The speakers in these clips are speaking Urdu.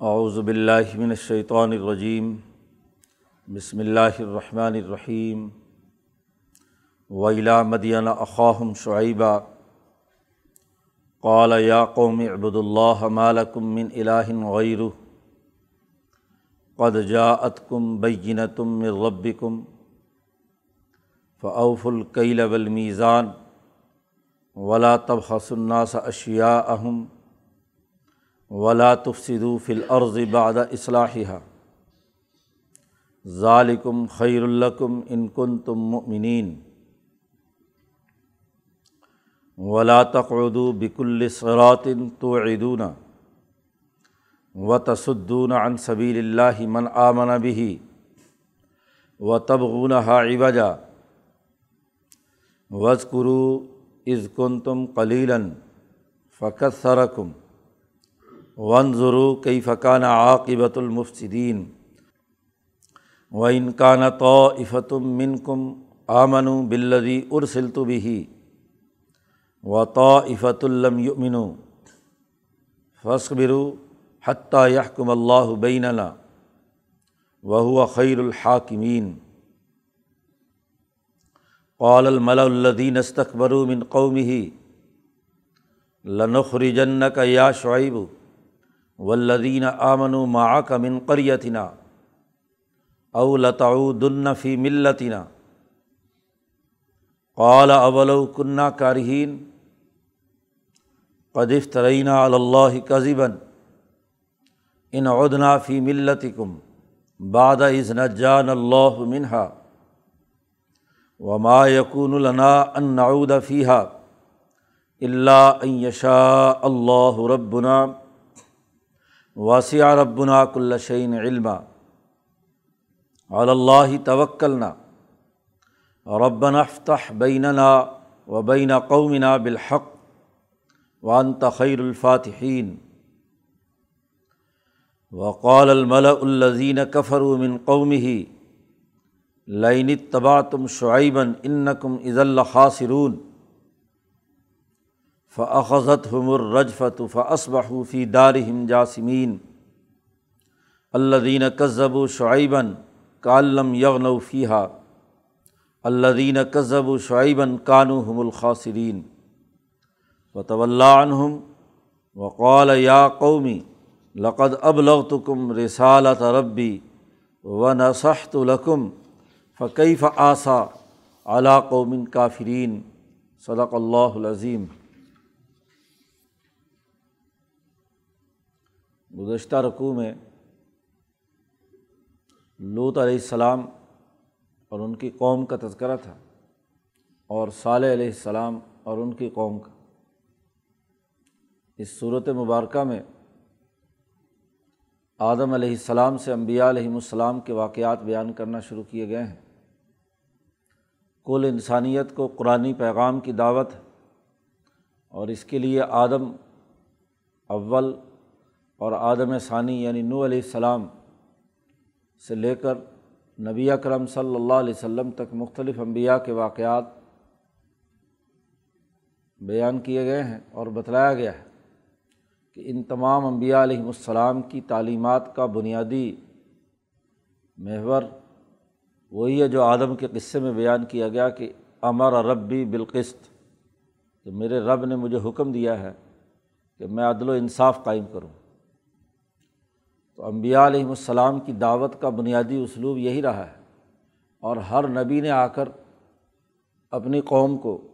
اعوذ باللہ من الشیطان الرجیم، بسم اللہ الرحمن الرحیم ویلا مدین اخاہم شعیبہ قال یا قوم عبد اللہ مالکم من الہ غیر قد جاءتکم بینتم من ربکم فاوف الکیل والمیزان ولا تبخس الناس اشیاءہم ولا تفسدوا فی الارض بعد اصلاحها. ذالکم خیر الکم ان کنتم مؤمنین. ولا تقعدوا بكل صراط توعدون وتصدون عن سبیل اللہ من آمن به وتبغونها عوجا. واذكروا اذ كنتم قليلا فكثركم وانظروا كيف كان عاقبة المفسدين وإن كان طائفة منكم آمنوا بالذي أرسلت به وطائفة لم يؤمنوا فاصبروا حتى يحكم الله بيننا وهو خير الحاكمين قال الملأ الذين استكبروا من قومه لنخرجنك يا شعيب والذين آمنوا معك من قريتنا او لتعودن فی ملتنا قال اولو کنہ کارہین قدف ترینہ اللّہ کذبً ان عدنا فی ملتکم بعد از نجان اللہ منہا وما یقون لنا ان نعود فیحہ اللہ ان یشاء اللہ ربنا واسع ربنا کل شعین علما اللّہ توکلنا ربنا افتح بیننا و بین قومنا بالحق وان تخیر الفاتحین وقال الملا الزین کفر من قومی لین تبا تم شعیبً انکم فعضت ہم الرجفت فصبح فی دارہم جاسمین الدین کذب و شعیبً کالم یغن فیحہ الدین کذب و شعیبً کانو ہم الخاصرین و طول عنہم وقال یا قومی لقد ابلغتکم رسالت ربی و نصحت لکم فقیف آسا علا قوم کافرین صدق اللہ العظیم گزشتہ رقوع میں لوت علیہ السلام اور ان کی قوم کا تذکرہ تھا اور صالح علیہ السلام اور ان کی قوم کا۔ اس صورت مبارکہ میں آدم علیہ السلام سے انبیاء علیہم السلام کے واقعات بیان کرنا شروع کیے گئے ہیں۔ کل انسانیت کو قرآن پیغام کی دعوت اور اس کے لیے آدم اول اور آدم ثانی یعنی نو علیہ السلام سے لے کر نبی اکرم صلی اللہ علیہ وسلم تک مختلف انبیاء کے واقعات بیان کیے گئے ہیں اور بتلایا گیا ہے کہ ان تمام انبیاء علیہم السلام کی تعلیمات کا بنیادی محور وہی ہے جو آدم کے قصے میں بیان کیا گیا کہ امر ربی بالقست کہ میرے رب نے مجھے حکم دیا ہے کہ میں عدل و انصاف قائم کروں۔ تو امبیا علیہم السلام کی دعوت کا بنیادی اسلوب یہی رہا ہے۔ اور ہر نبی نے آ کر اپنی قوم کو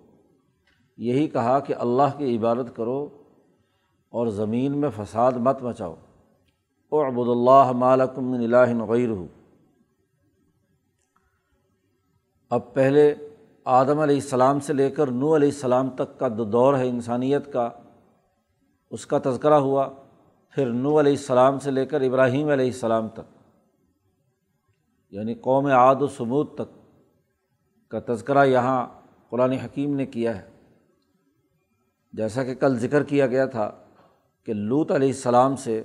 یہی کہا کہ اللہ کی عبادت کرو اور زمین میں فساد مت مچاؤ۔ او ابود اللہ مالکم الہ غیر ہو اب پہلے آدم علیہ السلام سے لے کر نو علیہ السلام تک کا دور ہے انسانیت کا، اس کا تذکرہ ہوا۔ پھر نو علیہ السلام سے لے کر ابراہیم علیہ السلام تک یعنی قوم عاد و سمود تک کا تذکرہ یہاں قرآن حکیم نے کیا ہے۔ جیسا کہ کل ذکر کیا گیا تھا کہ لوت علیہ السلام سے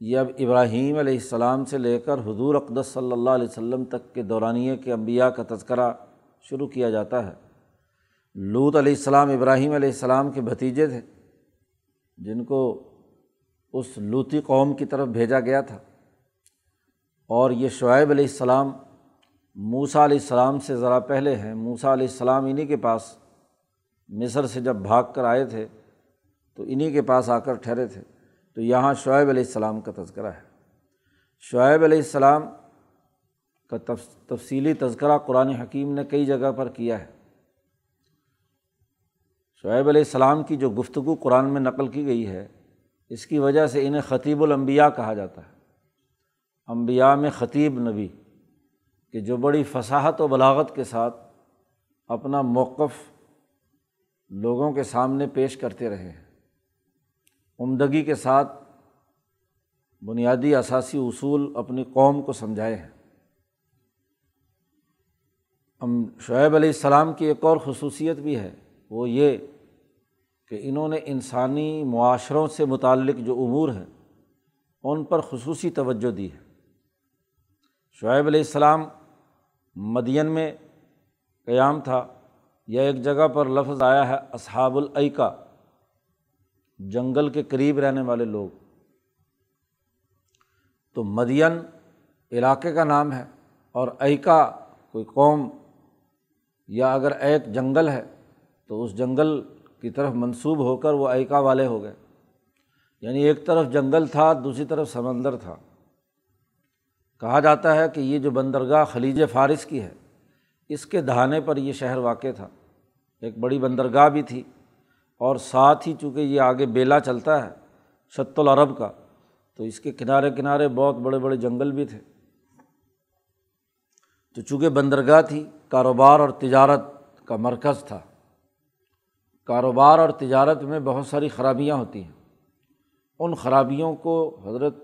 یہ اب ابراہیم علیہ السلام سے لے کر حضور اقدس صلی اللہ علیہ وسلم تک کے دورانیے کے انبیاء کا تذکرہ شروع کیا جاتا ہے۔ لوت علیہ السلام ابراہیم علیہ السلام کے بھتیجے تھے، جن کو اس لوتی قوم کی طرف بھیجا گیا تھا۔ اور یہ شعیب علیہ السلام موسا علیہ السلام سے ذرا پہلے ہیں۔ موسا علیہ السلام انہیں کے پاس مصر سے جب بھاگ کر آئے تھے، تو انہیں کے پاس آ کر ٹھہرے تھے۔ تو یہاں شعیب علیہ السلام کا تذکرہ ہے۔ شعیب علیہ السلام کا تفصیلی تذکرہ قرآن حکیم نے کئی جگہ پر کیا ہے۔ شعیب علیہ السلام کی جو گفتگو قرآن میں نقل کی گئی ہے اس کی وجہ سے انہیں خطیب الانبیاء کہا جاتا ہے۔ انبیاء میں خطیب نبی کہ جو بڑی فصاحت و بلاغت کے ساتھ اپنا موقف لوگوں کے سامنے پیش کرتے رہے ہیں۔ عمدگی کے ساتھ بنیادی اثاثی اصول اپنی قوم کو سمجھائے ہیں۔ شعیب علیہ السلام کی ایک اور خصوصیت بھی ہے، وہ یہ کہ انہوں نے انسانی معاشروں سے متعلق جو امور ہیں، ان پر خصوصی توجہ دی ہے۔ شعیب علیہ السلام مدین میں قیام تھا یا ایک جگہ پر لفظ آیا ہے، اصحاب العقا جنگل کے قریب رہنے والے لوگ۔ تو مدین علاقے کا نام ہے اور ایکا کوئی قوم یا اگر ایک جنگل ہے تو اس جنگل کی طرف منسوب ہو کر وہ ایکا والے ہو گئے۔ یعنی ایک طرف جنگل تھا، دوسری طرف سمندر تھا۔ کہا جاتا ہے کہ یہ جو بندرگاہ خلیج فارس کی ہے، اس کے دہانے پر یہ شہر واقع تھا۔ ایک بڑی بندرگاہ بھی تھی۔ اور ساتھ ہی چونکہ یہ آگے بیلا چلتا ہے شت العرب کا، تو اس کے کنارے کنارے بہت بڑے بڑے جنگل بھی تھے۔ تو چونکہ بندرگاہ تھی، کاروبار اور تجارت کا مرکز تھا۔ کاروبار اور تجارت میں بہت ساری خرابیاں ہوتی ہیں۔ ان خرابیوں کو حضرت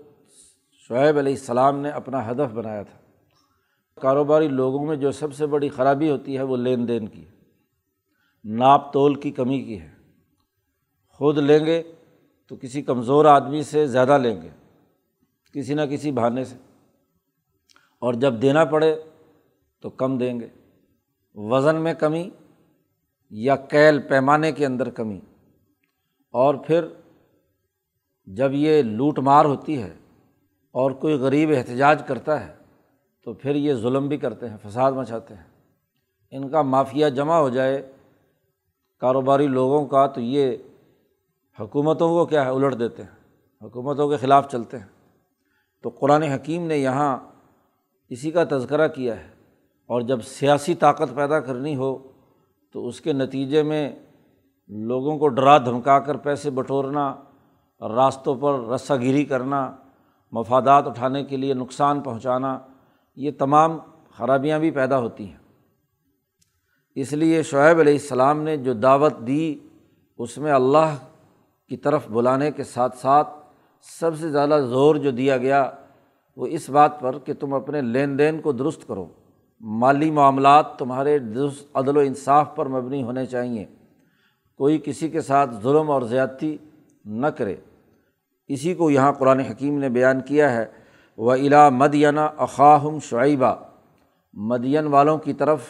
شعیب علیہ السلام نے اپنا ہدف بنایا تھا۔ کاروباری لوگوں میں جو سب سے بڑی خرابی ہوتی ہے وہ لین دین کی ناپ تول کی کمی کی ہے۔ خود لیں گے تو کسی کمزور آدمی سے زیادہ لیں گے۔ کسی نہ کسی بہانے سے۔ اور جب دینا پڑے تو کم دیں گے۔ وزن میں کمی یا کیل پیمانے کے اندر کمی۔ اور پھر جب یہ لوٹ مار ہوتی ہے اور کوئی غریب احتجاج کرتا ہے تو پھر یہ ظلم بھی کرتے ہیں، فساد مچاتے ہیں۔ ان کا مافیا جمع ہو جائے کاروباری لوگوں کا تو یہ حکومتوں کو کیا ہے، الٹ دیتے ہیں۔ حکومتوں کے خلاف چلتے ہیں۔ تو قرآن حکیم نے یہاں اسی کا تذکرہ کیا ہے۔ اور جب سیاسی طاقت پیدا کرنی ہو تو اس کے نتیجے میں لوگوں کو ڈرا دھمکا کر پیسے بٹورنا، راستوں پر رسہ گیری کرنا، مفادات اٹھانے کے لیے نقصان پہنچانا، یہ تمام خرابیاں بھی پیدا ہوتی ہیں۔ اس لیے شعیب علیہ السلام نے جو دعوت دی، اس میں اللہ کی طرف بلانے کے ساتھ ساتھ سب سے زیادہ زور جو دیا گیا، وہ اس بات پر کہ تم اپنے لین دین کو درست کرو۔ مالی معاملات تمہارے درست عدل و انصاف پر مبنی ہونے چاہئیں کوئی کسی کے ساتھ ظلم اور زیادتی نہ کرے۔ اسی کو یہاں قرآن حکیم نے بیان کیا ہے و الا مدینہ اخاہم شعیبہ مدین والوں کی طرف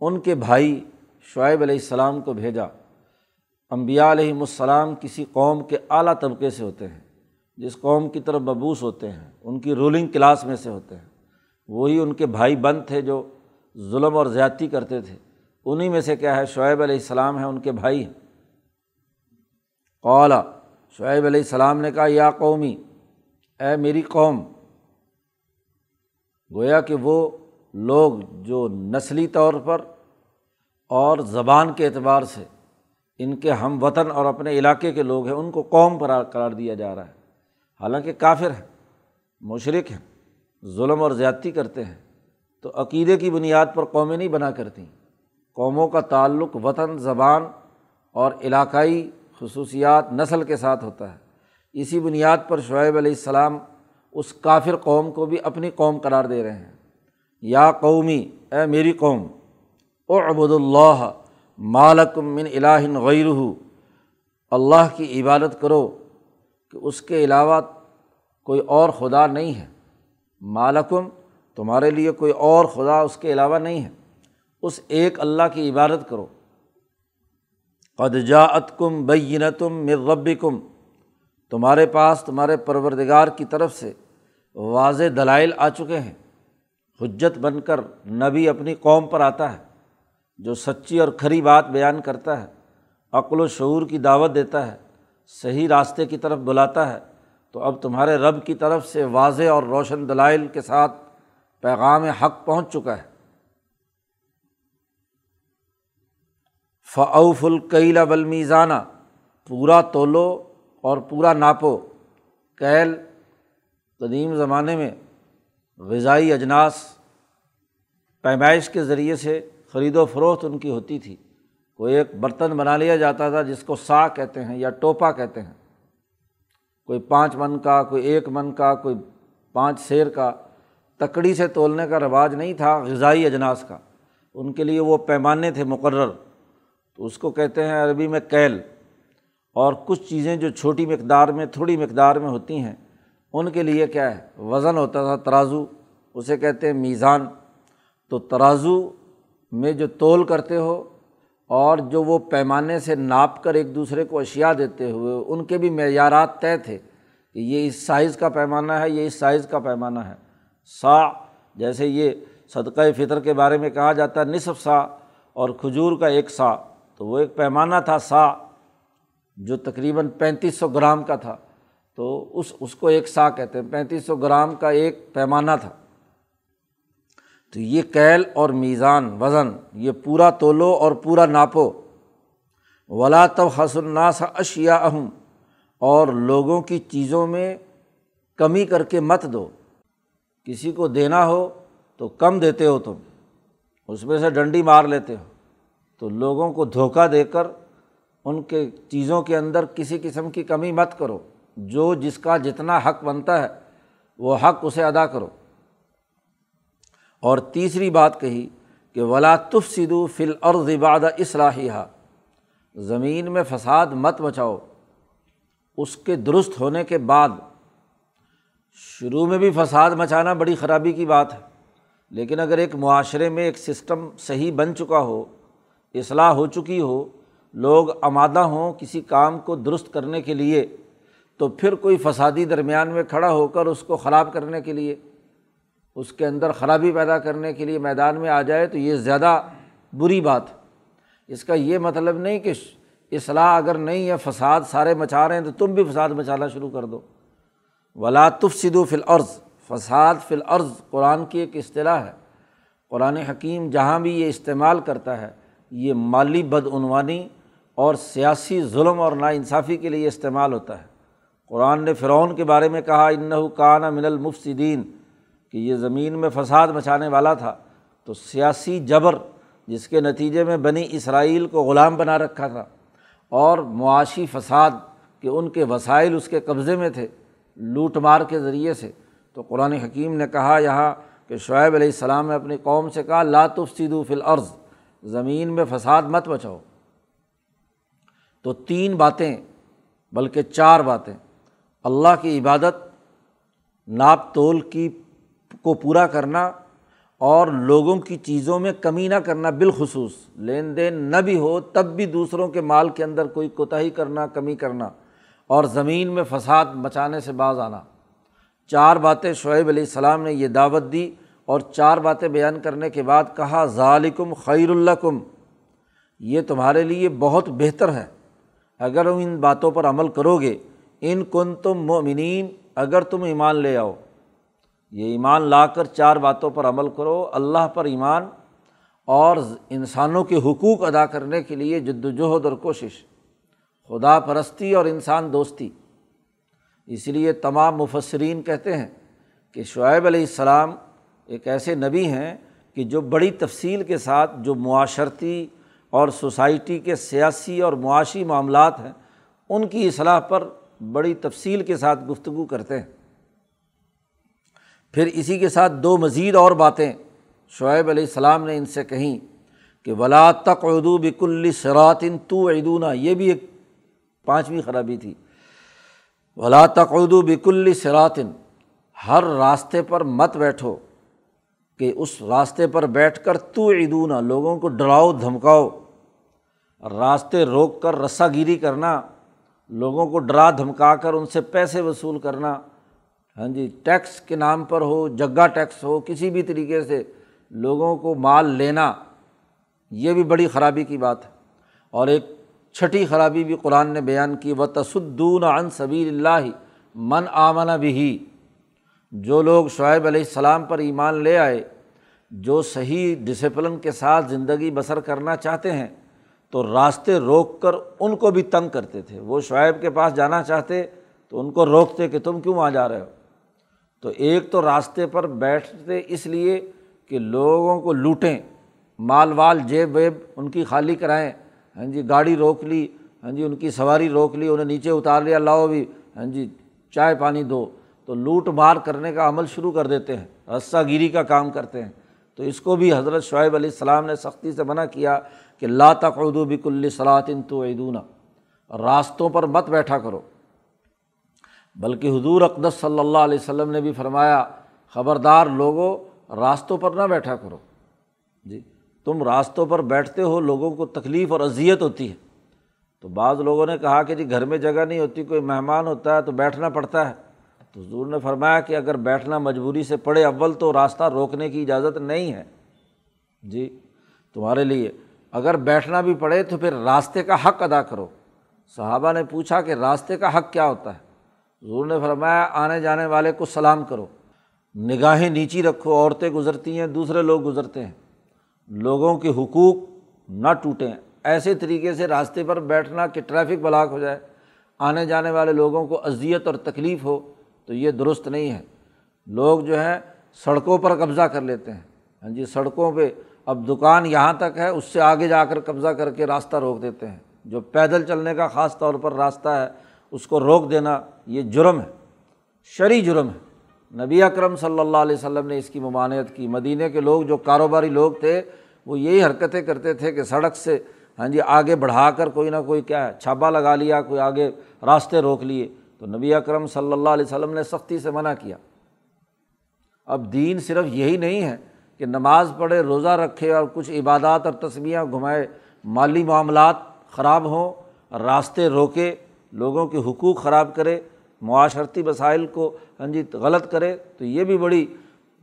ان کے بھائی شعیب علیہ السلام کو بھیجا۔ امبیا علیہم السلام کسی قوم کے اعلیٰ طبقے سے ہوتے ہیں، جس قوم کی طرف مبوس ہوتے ہیں، ان کی رولنگ کلاس میں سے ہوتے ہیں۔ وہی ان کے بھائی بند تھے جو ظلم اور زیادتی کرتے تھے۔ انہیں میں سے کیا ہے؟ شعیب علیہ السلام ہیں ان کے بھائی ہیں۔ قولا شعیب علیہ السلام نے کہا، یا قومی، اے میری قوم، گویا کہ وہ لوگ جو نسلی طور پر اور زبان کے اعتبار سے ان کے ہم وطن اور اپنے علاقے کے لوگ ہیں، ان کو قوم پر قرار دیا جا رہا ہے۔ حالانکہ کافر ہیں مشرق ہیں۔ ظلم اور زیادتی کرتے ہیں تو عقیدے کی بنیاد پر قومیں نہیں بنا کرتی قوموں کا تعلق وطن، زبان اور علاقائی خصوصیات نسل کے ساتھ ہوتا ہے۔ اسی بنیاد پر شعیب علیہ السلام اس کافر قوم کو بھی اپنی قوم قرار دے رہے ہیں۔ یا قومی، اے میری قوم او ابود اللہ مالکم من الہ غیر اللہ کی عبادت کرو کہ اس کے علاوہ کوئی اور خدا نہیں ہے۔ مالکم، تمہارے لیے کوئی اور خدا اس کے علاوہ نہیں ہے۔ اس ایک اللہ کی عبادت کرو۔ قد کم بینتم مر کم تمہارے پاس تمہارے پروردگار کی طرف سے واضح دلائل آ چکے ہیں۔ حجت بن کر نبی اپنی قوم پر آتا ہے، جو سچی اور کھری بات بیان کرتا ہے، عقل و شعور کی دعوت دیتا ہے، صحیح راستے کی طرف بلاتا ہے۔ تو اب تمہارے رب کی طرف سے واضح اور روشن دلائل کے ساتھ پیغام حق پہنچ چکا ہے۔ فعف القیلا بلمیزانہ پورا تولو اور پورا ناپو۔ کیل، قدیم زمانے میں غذائی اجناس پیمائش کے ذریعے سے خرید و فروخت ان کی ہوتی تھی۔ کوئی ایک برتن بنا لیا جاتا تھا جس کو سا کہتے ہیں یا ٹوپا کہتے ہیں۔ کوئی پانچ من کا، کوئی ایک من کا، کوئی پانچ شیر کا، تکڑی سے تولنے کا رواج نہیں تھا غذائی اجناس کا۔ ان کے لیے وہ پیمانے تھے مقرر۔ تو اس کو کہتے ہیں عربی میں کیل۔ اور کچھ چیزیں جو چھوٹی مقدار میں، تھوڑی مقدار میں ہوتی ہیں، ان کے لیے کیا ہے؟ وزن ہوتا تھا ترازو، اسے کہتے ہیں میزان۔ تو ترازو میں جو تول کرتے ہو اور جو وہ پیمانے سے ناپ کر ایک دوسرے کو اشیا دیتے ہوئے، ان کے بھی معیارات طے تھے کہ یہ اس سائز کا پیمانہ ہے، یہ اس سائز کا پیمانہ ہے۔ سا، جیسے یہ صدقۂ فطر کے بارے میں کہا جاتا ہے، نصف سا اور کھجور کا ایک سا، تو وہ ایک پیمانہ تھا، سا، جو تقریباً پینتیس سو گرام کا تھا۔ تو اس اس کو ایک سا کہتے ہیں، پینتیس سو گرام کا ایک پیمانہ تھا۔ تو یہ کیل اور میزان، وزن، یہ پورا تولو اور پورا ناپو۔ ولا تو الناس اشیا اہم اور لوگوں کی چیزوں میں کمی کر کے مت دو۔ کسی کو دینا ہو تو کم دیتے ہو تم، اس میں سے ڈنڈی مار لیتے ہو۔ تو لوگوں کو دھوکہ دے کر ان کے چیزوں کے اندر کسی قسم کی کمی مت کرو۔ جو جس کا جتنا حق بنتا ہے، وہ حق اسے ادا کرو۔ اور تیسری بات کہی کہ ولا تف سدو فل اور زباد اصلاحیہ زمین میں فساد مت مچاؤ۔ اس کے درست ہونے کے بعد۔ شروع میں بھی فساد مچانا بڑی خرابی کی بات ہے۔ لیکن اگر ایک معاشرے میں ایک سسٹم صحیح بن چکا ہو، اصلاح ہو چکی ہو، لوگ آمادہ ہوں کسی کام کو درست کرنے کے لیے، تو پھر کوئی فسادی درمیان میں کھڑا ہو کر اس کو خراب کرنے کے لیے۔ اس کے اندر خرابی پیدا کرنے کے لیے میدان میں آ جائے تو یہ زیادہ بری بات اس کا یہ مطلب نہیں کہ اصلاح اگر نہیں ہے، فساد سارے مچا رہے ہیں تو تم بھی فساد مچانا شروع کر دو۔ ولاطف سدو فی فساد فی قرآن کی ایک اصطلاح ہے۔ قرآن حکیم جہاں بھی یہ استعمال کرتا ہے، یہ مالی بدعنوانی اور سیاسی ظلم اور ناانصافی کے لیے استعمال ہوتا ہے۔ قرآن نے فرعون کے بارے میں کہا انّا کہ یہ زمین میں فساد مچانے والا تھا، تو سیاسی جبر جس کے نتیجے میں بنی اسرائیل کو غلام بنا رکھا تھا اور معاشی فساد کہ ان کے وسائل اس کے قبضے میں تھے لوٹ مار کے ذریعے سے۔ تو قرآن حکیم نے کہا یہاں کہ شعیب علیہ السلام نے اپنی قوم سے کہا لاتف سیدو العرض زمین میں فساد مت بچاؤ تو تین باتیں، بلکہ چار باتیں۔ اللہ کی عبادت، ناپ تول کی کو پورا کرنا اور لوگوں کی چیزوں میں کمی نہ کرنا بالخصوص، لین دین نہ بھی ہو تب بھی دوسروں کے مال کے اندر کوئی کوتاہی کرنا، کمی کرنا اور زمین میں فساد مچانے سے باز آنا۔ چار باتیں شعیب علیہ السلام نے یہ دعوت دی اور چار باتیں بیان کرنے کے بعد کہا ظالکم خیر الکم یہ تمہارے لیے بہت بہتر ہے۔ اگر ان باتوں پر عمل کرو گے، ان کن تم مومنین اگر تم ایمان لے آؤ۔ یہ ایمان لا کر چار باتوں پر عمل کرو، اللہ پر ایمان اور انسانوں کے حقوق ادا کرنے کے لیے جد وجہد اور کوشش، خدا پرستی اور انسان دوستی۔ اس لیے تمام مفسرین کہتے ہیں کہ شعیب علیہ السلام ایک ایسے نبی ہیں کہ جو بڑی تفصیل کے ساتھ جو معاشرتی اور سوسائٹی کے سیاسی اور معاشی معاملات ہیں، ان کی اصلاح پر بڑی تفصیل کے ساتھ گفتگو کرتے ہیں۔ پھر اسی کے ساتھ دو مزید اور باتیں شعیب علیہ السلام نے ان سے کہیں کہ ولا تق اردو بک الصراطن تو عیدونہ یہ بھی ایک پانچویں خرابی تھی ولا تقعدو بک الصراطن ہر راستے پر مت بیٹھو کہ اس راستے پر بیٹھ کر تو عیدونہ لوگوں کو ڈراؤ دھمکاؤ راستے روک کر رسا گیری کرنا لوگوں کو ڈرا دھمکا کر ان سے پیسے وصول کرنا ہاں جی ٹیکس کے نام پر ہو، جگہ ٹیکس ہو، کسی بھی طریقے سے لوگوں کو مال لینا، یہ بھی بڑی خرابی کی بات ہے۔ اور ایک چھٹی خرابی بھی قرآن نے بیان کی و تصدون عن صبی اللہ من آمن بھی جو لوگ شعیب علیہ السلام پر ایمان لے آئے، جو صحیح ڈسپلن کے ساتھ زندگی بسر کرنا چاہتے ہیں، تو راستے روک کر ان کو بھی تنگ کرتے تھے۔ وہ شعیب کے پاس جانا چاہتے، تو ان کو روکتے کہ تم کیوں وہاں جا رہے ہو؟ تو ایک تو راستے پر بیٹھتے اس لیے کہ لوگوں کو لوٹیں، مال وال، جیب ویب ان کی خالی کرائیں۔ ہاں جی گاڑی روک لی ہاں جی ان کی سواری روک لی، انہیں نیچے اتار لیا، لاؤ بھی ہاں جی چائے پانی دو۔ تو لوٹ مار کرنے کا عمل شروع کر دیتے ہیں رسہ گیری کا کام کرتے ہیں۔ تو اس کو بھی حضرت شعیب علیہ السلام نے سختی سے منع کیا کہ لا تقعدو بک الصلاطن تو راستوں پر مت بیٹھا کرو۔ بلکہ حضور اقدس صلی اللہ علیہ وسلم نے بھی فرمایا، خبردار لوگوں راستوں پر نہ بیٹھا کرو۔ جی تم راستوں پر بیٹھتے ہو، لوگوں کو تکلیف اور اذیت ہوتی ہے۔ تو بعض لوگوں نے کہا کہ جی گھر میں جگہ نہیں ہوتی، کوئی مہمان ہوتا ہے تو بیٹھنا پڑتا ہے۔ تو حضور نے فرمایا کہ اگر بیٹھنا مجبوری سے پڑے اول تو راستہ روکنے کی اجازت نہیں ہے۔ جی تمہارے لیے۔ اگر بیٹھنا بھی پڑے تو پھر راستے کا حق ادا کرو۔ صحابہ نے پوچھا کہ راستے کا حق کیا ہوتا ہے؟ حضور نے فرمایا، آنے جانے والے کو سلام کرو۔ نگاہیں نیچی رکھو، عورتیں گزرتی ہیں، دوسرے لوگ گزرتے ہیں۔ لوگوں کے حقوق نہ ٹوٹیں۔ ایسے طریقے سے راستے پر بیٹھنا کہ ٹریفک بلاک ہو جائے۔ آنے جانے والے لوگوں کو اذیت اور تکلیف ہو تو یہ درست نہیں ہے۔ لوگ جو ہے سڑکوں پر قبضہ کر لیتے ہیں۔ ہاں جی سڑکوں پہ اب دکان یہاں تک ہے، اس سے آگے جا کر قبضہ کر کے راستہ روک دیتے ہیں۔ جو پیدل چلنے کا خاص طور پر راستہ ہے اس کو روک دینا یہ جرم ہے، شرعی جرم ہے۔ نبی اکرم صلی اللہ علیہ وسلم نے اس کی ممانعت کی۔ مدینہ کے لوگ، جو کاروباری لوگ تھے، وہ یہی حرکتیں کرتے تھے کہ سڑک سے ہاں جی آگے بڑھا کر کوئی نہ کوئی کیا ہے چھاپا لگا لیا، کوئی آگے راستے روک لیے۔ تو نبی اکرم صلی اللہ علیہ وسلم نے سختی سے منع کیا۔ اب دین صرف یہی نہیں ہے کہ نماز پڑھے، روزہ رکھے اور کچھ عبادات اور تصویریں گھمائے۔ مالی معاملات خراب ہوں، راستے روکے۔ لوگوں کے حقوق خراب کرے، معاشرتی وسائل کو ہاں جی غلط کرے، تو یہ بھی بڑی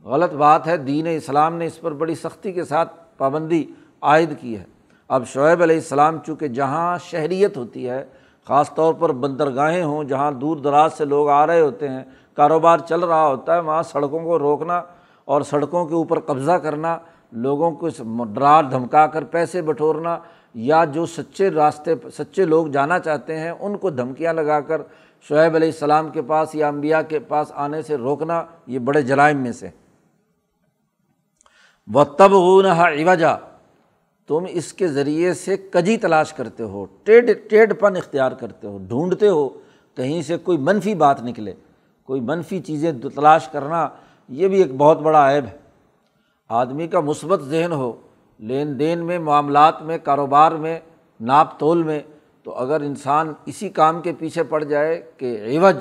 غلط بات ہے۔ دین اسلام نے اس پر بڑی سختی کے ساتھ پابندی عائد کی ہے۔ اب شعیب علیہ السلام چونکہ جہاں شہریت ہوتی ہے، خاص طور پر بندرگاہیں ہوں، جہاں دور دراز سے لوگ آ رہے ہوتے ہیں، کاروبار چل رہا ہوتا ہے، وہاں سڑکوں کو روکنا اور سڑکوں کے اوپر قبضہ کرنا، لوگوں کو ڈرا دھمکا کر پیسے بٹورنا یا جو سچے راستے سچے لوگ جانا چاہتے ہیں، ان کو دھمکیاں لگا کر شعیب علیہ السلام کے پاس یا امبیا کے پاس آنے سے روکنا، یہ بڑے جرائم میں سے۔ و تب عوجا، تم اس کے ذریعے سے کجی تلاش کرتے ہو ٹیڈ ٹیڈ پن اختیار کرتے ہو، ڈھونڈتے ہو، کہیں سے کوئی منفی بات نکلے، کوئی منفی چیزیں تلاش کرنا، یہ بھی ایک بہت بڑا عیب ہے۔ آدمی کا مثبت ذہن ہو لین دین میں، معاملات میں، کاروبار میں، ناپ تول میں، تو اگر انسان اسی کام کے پیچھے پڑ جائے کہ عوج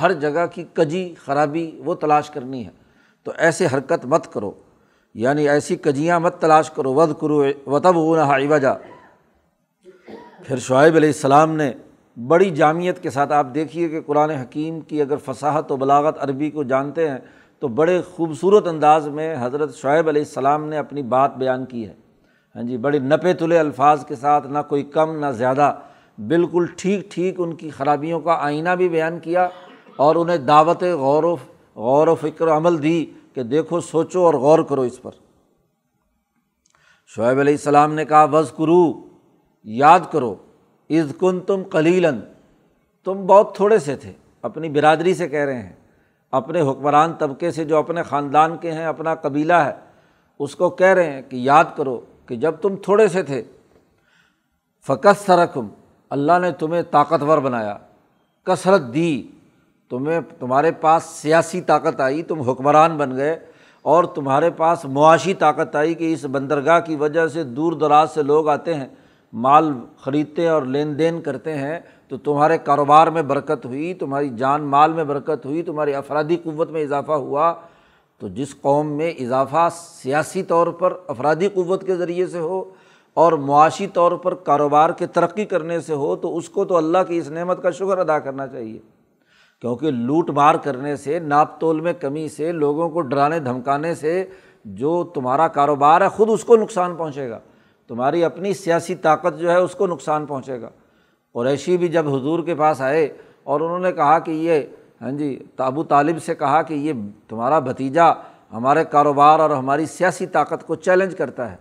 ہر جگہ کی کجی، خرابی وہ تلاش کرنی ہے، تو ایسے حرکت مت کرو۔ یعنی ایسی کجیاں مت تلاش کرو۔ ود کرو وطب وجہ پھر شعیب علیہ السلام نے بڑی جامعت کے ساتھ، آپ دیکھیے کہ قرآن حکیم کی اگر فصاحت و بلاغت عربی کو جانتے ہیں، تو بڑے خوبصورت انداز میں حضرت شعیب علیہ السلام نے اپنی بات بیان کی ہے۔ ہاں جی بڑی نپے تلے الفاظ کے ساتھ، نہ کوئی کم، نہ زیادہ۔ بالکل ٹھیک ٹھیک ان کی خرابیوں کا آئینہ بھی بیان کیا اور انہیں دعوت غور و غور و فکر و عمل دی کہ دیکھو، سوچو اور غور کرو اس پر۔ شعیب علیہ السلام نے کہا وز کرو یاد کرو عز کن تم کلیلن تم بہت تھوڑے سے تھے، اپنی برادری سے کہہ رہے ہیں۔ اپنے حکمران طبقے سے جو اپنے خاندان کے ہیں، اپنا قبیلہ ہے، اس کو کہہ رہے ہیں کہ یاد کرو کہ جب تم تھوڑے سے تھے فقط سرکم اللہ نے تمہیں طاقتور بنایا۔ کثرت دی، تمہیں، تمہارے پاس سیاسی طاقت آئی، تم حکمران بن گئے، اور تمہارے پاس معاشی طاقت آئی کہ اس بندرگاہ کی وجہ سے دور دراز سے لوگ آتے ہیں، مال خریدتے اور لین دین کرتے ہیں، تو تمہارے کاروبار میں برکت ہوئی، تمہاری جان مال میں برکت ہوئی، تمہاری افرادی قوت میں اضافہ ہوا۔ تو جس قوم میں اضافہ سیاسی طور پر افرادی قوت کے ذریعے سے ہو اور معاشی طور پر کاروبار کے ترقی کرنے سے ہو، تو اس کو تو اللہ کی اس نعمت کا شکر ادا کرنا چاہیے۔ کیونکہ لوٹ مار کرنے سے، ناپ تول میں کمی سے، لوگوں کو ڈرانے، دھمکانے سے جو تمہارا کاروبار ہے، خود اس کو نقصان پہنچے گا۔ تمہاری اپنی سیاسی طاقت جو ہے، اس کو نقصان پہنچے گا۔ قریشی بھی جب حضور کے پاس آئے اور انہوں نے کہا کہ یہ ہاں جی تابو طالب سے کہا کہ یہ تمہارا بھتیجا ہمارے کاروبار اور ہماری سیاسی طاقت کو چیلنج کرتا ہے۔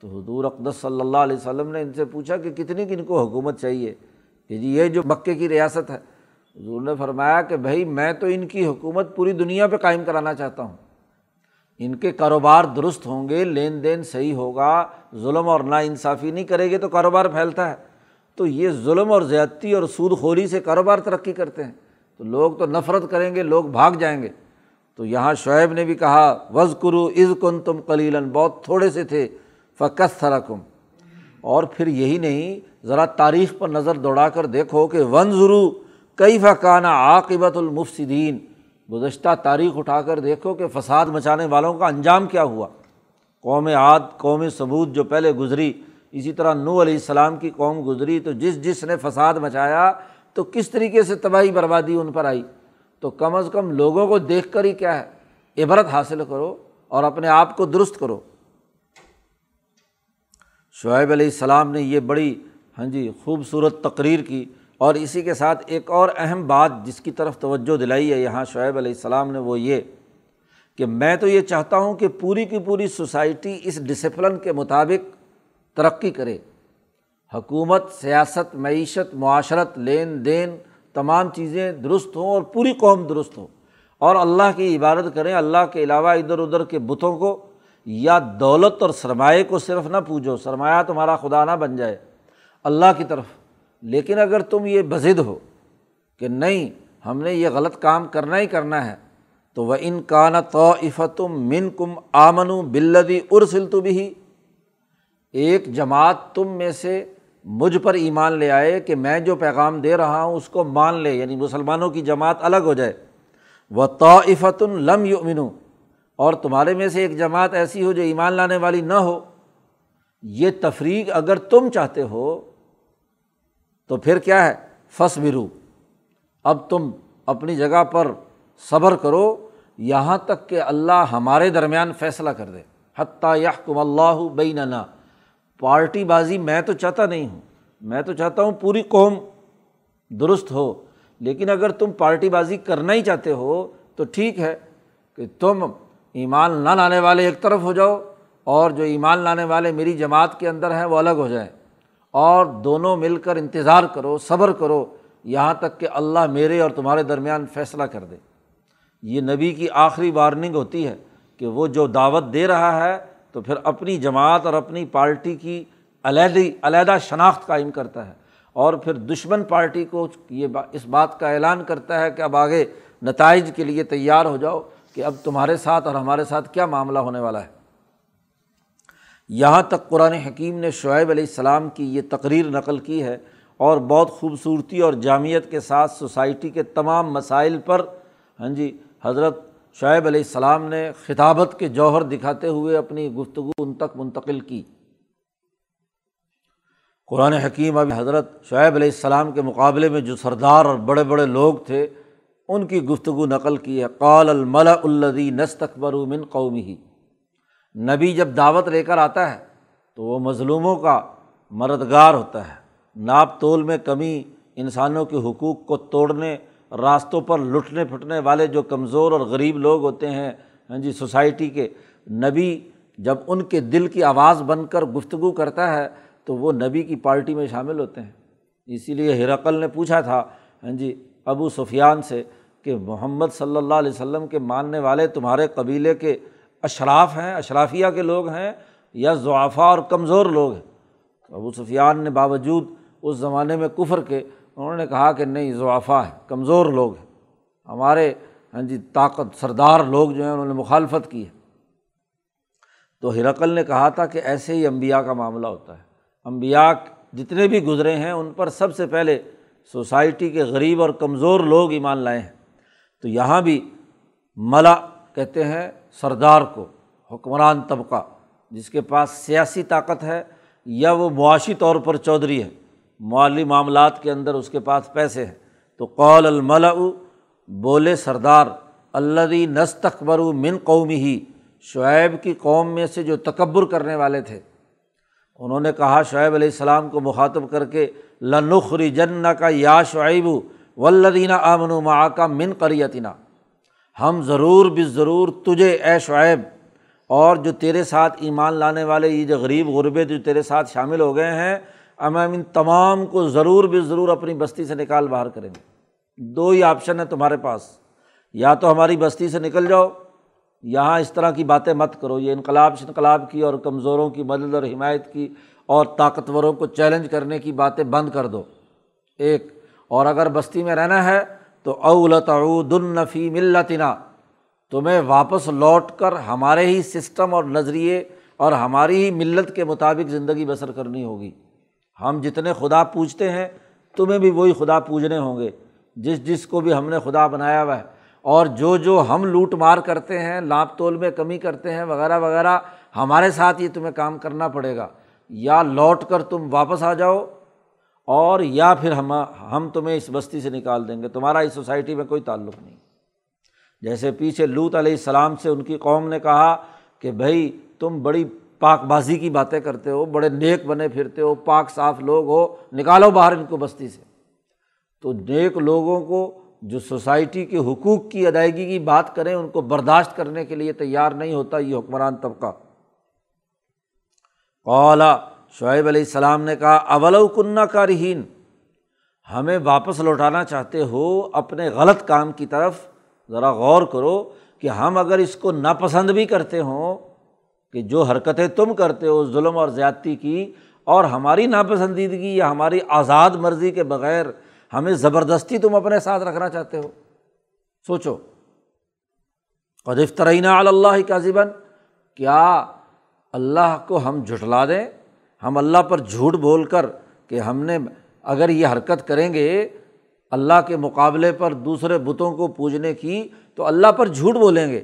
تو حضور اقدس صلی اللہ علیہ وسلم نے ان سے پوچھا کہ کتنی کن کو حکومت چاہیے؟ کہ جی یہ جو مکے کی ریاست ہے۔ حضور نے فرمایا کہ بھائی، میں تو ان کی حکومت پوری دنیا پہ قائم کرانا چاہتا ہوں۔ ان کے کاروبار درست ہوں گے، لین دین صحیح ہوگا، ظلم اور نا انصافی نہیں کرے گے تو کاروبار پھیلتا ہے۔ تو یہ ظلم اور زیادتی اور سود خوری سے کاروبار ترقی کرتے ہیں۔ تو لوگ تو نفرت کریں گے، لوگ بھاگ جائیں گے۔ تو یہاں شعیب نے بھی کہا وز کرو از کن تم کلیلن بہت تھوڑے سے تھے۔ فقص تھرکم اور پھر یہی نہیں، ذرا تاریخ پر نظر دوڑا کر دیکھو کہ ون ضرو کئی فقانہ عاقبت المفصدین گزشتہ تاریخ اٹھا کر دیکھو کہ فساد مچانے والوں کا انجام کیا ہوا۔ قوم عاد، قوم ثبوت جو پہلے گزری، اسی طرح نو علیہ السلام کی قوم گزری تو جس جس نے فساد مچایا تو کس طریقے سے تباہی بربادی ان پر آئی؟ تو کم از کم لوگوں کو دیکھ کر ہی کیا ہے؟ عبرت حاصل کرو اور اپنے آپ کو درست کرو۔ شعیب علیہ السلام نے یہ بڑی ہاں جی خوبصورت تقریر کی اور اسی کے ساتھ ایک اور اہم بات جس کی طرف توجہ دلائی ہے یہاں شعیب علیہ السلام نے، وہ یہ کہ میں تو یہ چاہتا ہوں کہ پوری کی پوری سوسائٹی اس ڈسپلن کے مطابق ترقی کرے۔ حکومت، سیاست، معیشت، معاشرت، لین دین، تمام چیزیں درست ہوں اور پوری قوم درست ہو اور اللہ کی عبادت کریں، اللہ کے علاوہ ادھر ادھر کے بتوں کو، یا دولت اور سرمایہ کو صرف نہ پوجو، سرمایہ تمہارا خدا نہ بن جائے، اللہ کی طرف۔ لیکن اگر تم یہ بزد ہو کہ نہیں، ہم نے یہ غلط کام کرنا ہی کرنا ہے، تو وہ ان کا نا من کم آمن بلدی ارسل تو بھی ایک جماعت تم میں سے مجھ پر ایمان لے آئے کہ میں جو پیغام دے رہا ہوں اس کو مان لے یعنی مسلمانوں کی جماعت الگ ہو جائے۔ وہ طافت الم یؤمنو اور تمہارے میں سے ایک جماعت ایسی ہو جو ایمان لانے والی نہ ہو۔ یہ تفریق اگر تم چاہتے ہو تو پھر کیا ہے؟ فس برو اب تم اپنی جگہ پر صبر کرو، یہاں تک کہ اللہ ہمارے درمیان فیصلہ کر دے۔ حتیٰ یا کم اللہ بیننا پارٹی بازی میں تو چاہتا نہیں ہوں۔ میں تو چاہتا ہوں پوری قوم درست ہو۔ لیکن اگر تم پارٹی بازی کرنا ہی چاہتے ہو تو ٹھیک ہے کہ تم ایمان نہ لانے والے ایک طرف ہو جاؤ اور جو ایمان لانے والے میری جماعت کے اندر ہیں وہ الگ ہو جائیں۔ اور دونوں مل کر انتظار کرو، صبر کرو۔ یہاں تک کہ اللہ میرے اور تمہارے درمیان فیصلہ کر دے۔ یہ نبی کی آخری وارننگ ہوتی ہے کہ وہ جو دعوت دے رہا ہے تو پھر اپنی جماعت اور اپنی پارٹی کی علیحدی علیحدہ شناخت قائم کرتا ہے۔ اور پھر دشمن پارٹی کو یہ اس بات کا اعلان کرتا ہے کہ اب آگے نتائج کے لیے تیار ہو جاؤ کہ اب تمہارے ساتھ اور ہمارے ساتھ کیا معاملہ ہونے والا ہے۔ یہاں تک قرآن حکیم نے شعیب علیہ السلام کی یہ تقریر نقل کی ہے اور بہت خوبصورتی اور جامعت کے ساتھ سوسائٹی کے تمام مسائل پر ہاں جی حضرت شعیب علیہ السلام نے خطابت کے جوہر دکھاتے ہوئے اپنی گفتگو ان تک منتقل کی۔ قرآن حکیم اب حضرت شعیب علیہ السلام کے مقابلے میں جو سردار اور بڑے بڑے لوگ تھے، ان کی گفتگو نقل کی ہے۔ قال الملا الدی نستقبر من قومی ہی نبی جب دعوت لے کر آتا ہے تو وہ مظلوموں کا مددگار ہوتا ہے۔ ناپ تول میں کمی انسانوں کے حقوق کو توڑنے راستوں پر لٹنے پھٹنے والے جو کمزور اور غریب لوگ ہوتے ہیں ہاں جی سوسائٹی کے نبی جب ان کے دل کی آواز بن کر گفتگو کرتا ہے تو وہ نبی کی پارٹی میں شامل ہوتے ہیں۔ اسی لیے ہرقل نے پوچھا تھا ہاں جی ابو سفیان سے کہ محمد صلی اللہ علیہ وسلم کے ماننے والے تمہارے قبیلے کے اشراف ہیں، اشرافیہ کے لوگ ہیں یا ضعفہ اور کمزور لوگ ہیں؟ ابو سفیان نے باوجود اس زمانے میں کفر کے انہوں نے کہا کہ نہیں ضعفہ ہے کمزور لوگ ہیں۔ ہمارے ہاں جی طاقت سردار لوگ جو ہیں، انہوں نے مخالفت کی ہے۔ تو ہرقل نے کہا تھا کہ ایسے ہی امبیا کا معاملہ ہوتا ہے۔ امبیا جتنے بھی گزرے ہیں، ان پر سب سے پہلے سوسائٹی کے غریب اور کمزور لوگ ایمان لائے ہیں۔ تو یہاں بھی ملا کہتے ہیں سردار کو، حکمران طبقہ، جس کے پاس سیاسی طاقت ہے یا وہ معاشی طور پر چودھری ہے۔ مالی معاملات کے اندر اس کے پاس پیسے ہیں۔ تو قول الملا بولے سردار اللہ نستقبر من قومی ہی شعیب کی قوم میں سے جو تکبر کرنے والے تھے۔ انہوں نے کہا، شعیب علیہ السلام کو مخاطب کر کے لنخری جن کا یا شعیب ولدینہ آمن و کا من قریتنا۔ ہم ضرور بھی ضرور تجھے، اے شعیب، اور جو تیرے ساتھ ایمان لانے والے، یہ جو غریب غربے جو تیرے ساتھ شامل ہو گئے ہیں ہم ان تمام کو ضرور بھی ضرور اپنی بستی سے نکال باہر کریں گے۔ دو ہی آپشن ہے تمہارے پاس۔ یا تو ہماری بستی سے نکل جاؤ۔ یہاں اس طرح کی باتیں مت کرو۔ یہ انقلاب شنقلاب کی اور کمزوروں کی مدد اور حمایت کی اور طاقتوروں کو چیلنج کرنے کی باتیں بند کر دو۔ ایک، اور اگر بستی میں رہنا ہے تو اولت النفی ملتنا۔ تمہیں واپس لوٹ کر ہمارے ہی سسٹم اور نظریے اور ہماری ہی ملت کے مطابق زندگی بسر کرنی ہوگی۔ ہم جتنے خدا پوجتے ہیں، تمہیں بھی وہی خدا پوجنے ہوں گے۔ جس جس کو بھی ہم نے خدا بنایا ہوا ہے۔ اور جو جو ہم لوٹ مار کرتے ہیں لاپ تول میں کمی کرتے ہیں وغیرہ وغیرہ، ہمارے ساتھ یہ تمہیں کام کرنا پڑے گا۔ یا لوٹ کر تم واپس آ جاؤ، اور یا پھر ہم ہم تمہیں اس بستی سے نکال دیں گے۔ تمہارا اس سوسائٹی میں کوئی تعلق نہیں۔ جیسے پیچھے لوت علیہ السلام سے ان کی قوم نے کہا کہ بھائی، تم بڑی پاک بازی کی باتیں کرتے ہو، بڑے نیک بنے پھرتے ہو، پاک صاف لوگ ہو، نکالو باہر ان کو بستی سے۔ تو نیک لوگوں کو جو سوسائٹی کے حقوق کی ادائیگی کی بات کریں، ان کو برداشت کرنے کے لیے تیار نہیں ہوتا، یہ حکمران طبقہ۔ اولا شعیب علیہ السلام نے کہا اول کنہ کا رہین ہمیں واپس لوٹانا چاہتے ہو، اپنے غلط کام کی طرف ذرا غور کرو کہ ہم اگر اس کو ناپسند بھی کرتے ہوں کہ جو حرکتیں تم کرتے ہو، ظلم اور زیادتی کی، اور ہماری ناپسندیدگی یا ہماری آزاد مرضی کے بغیر ہمیں زبردستی تم اپنے ساتھ رکھنا چاہتے ہو۔ سوچو۔ قدف ترینہ اللہ کا کیا اللہ کو ہم جھٹلا دیں؟ ہم اللہ پر جھوٹ بول کر کہ ہم نے اگر یہ حرکت کریں گے، اللہ کے مقابلے پر دوسرے بتوں کو پوجنے کی، تو اللہ پر جھوٹ بولیں گے۔